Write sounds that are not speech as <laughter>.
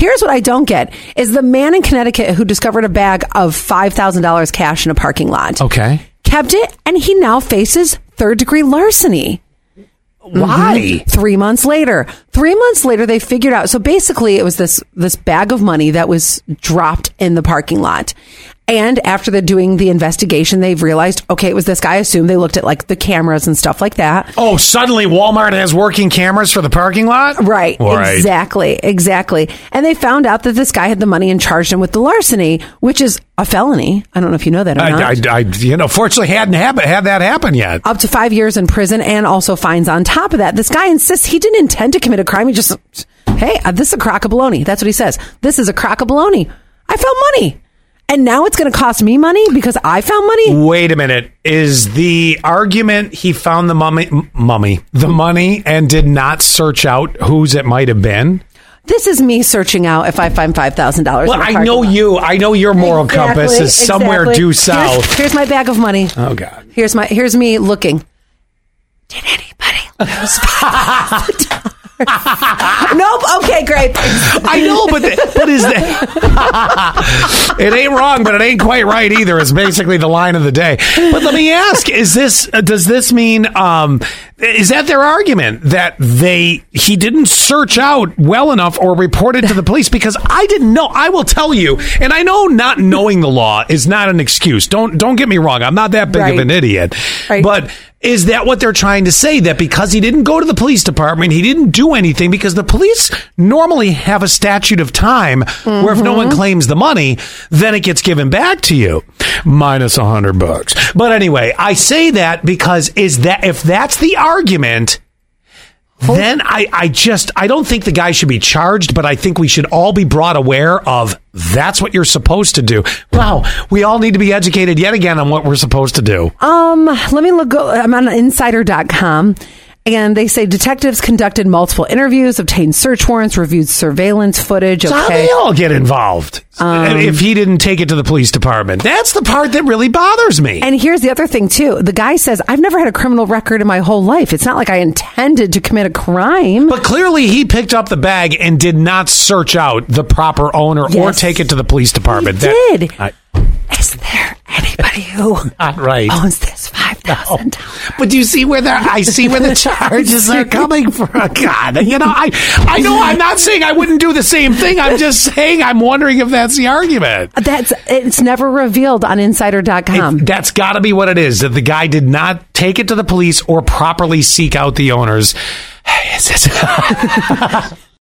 Here's what I don't get is the man in Connecticut who discovered a bag of $5,000 cash in a parking lot. Okay. Kept it and he now faces third degree larceny. Why? Mhm. Three months later. Three months later, they figured out. So basically, it was this this bag of money that was dropped in the parking lot. And after they're doing the investigation, they've realized, okay, it was this guy. I assume they looked at like the cameras and stuff like that. Oh, suddenly Walmart has working cameras for the parking lot? Right, Right. exactly, exactly. And they found out that this guy had the money and charged him with the larceny, which is a felony. I don't know if you know that or not. I, I, I, you know, fortunately hadn't hap- had that happen yet. up to five years in prison and also fines on top of that. This guy insists he didn't intend to commit a crime. He just, hey, uh, this is a crock of baloney. That's what he says. This is a crock of baloney. I found money. And now it's going to cost me money because I found money? Wait a minute. Is the argument he found the mummy, m- mummy, the money and did not search out whose it might have been? This is me searching out if I find $5,000. Well, in a I parking know lot. you. I know your moral compass is somewhere exactly. due Here's- south. Here's, my bag of money. Oh God. Here's my here's me looking. Did anybody lose <laughs> $5,000? <laughs> nope. Okay, great. I know, but the, but is that <laughs> it ain't wrong, but it ain't quite right either. Is basically the line of the day. But let me ask: Is this uh, does this mean um, is that their argument that they he didn't search out well enough or report it to the police? Because I didn't know. I will tell you, and I know not knowing the law is not an excuse. Don't don't get me wrong. I'm not that big Right. of an idiot, Right. but. Is that what they're trying to say? That because he didn't go to the police department, he didn't do anything because the police normally have a statute of time where if no one mm-hmm. claims the money, then it gets given back to you. Minus a hundred bucks. But anyway, I say that because is that if that's the argument, then I, I just I don't think the guy should be charged, but I think we should all be brought aware of that's what you're supposed to do. Wow, we all need to be educated yet again on what we're supposed to do. Um, let me look. I'm on insider.com. And they say detectives conducted multiple interviews, obtained search warrants, reviewed surveillance footage. So how they all get involved um, if he didn't take it to the police department? That's the part that really bothers me. And here's the other thing too. The guy says, I've never had a criminal record in my whole life. It's not like I intended to commit a crime. but clearly, he picked up the bag and did not search out the proper owner or take it to the police department. He That- did. I- Is there anybody who not right. owns this thousand dollars? <laughs> But do you see where the I see where the <laughs> charges are coming from? God, you know, I I know I'm not saying I wouldn't do the same thing. I'm just saying I'm wondering if that's the argument. That's it's never revealed on insider.com. It- that's got to be what it is. That the guy did not take it to the police or properly seek out the owners. <sighs> <laughs>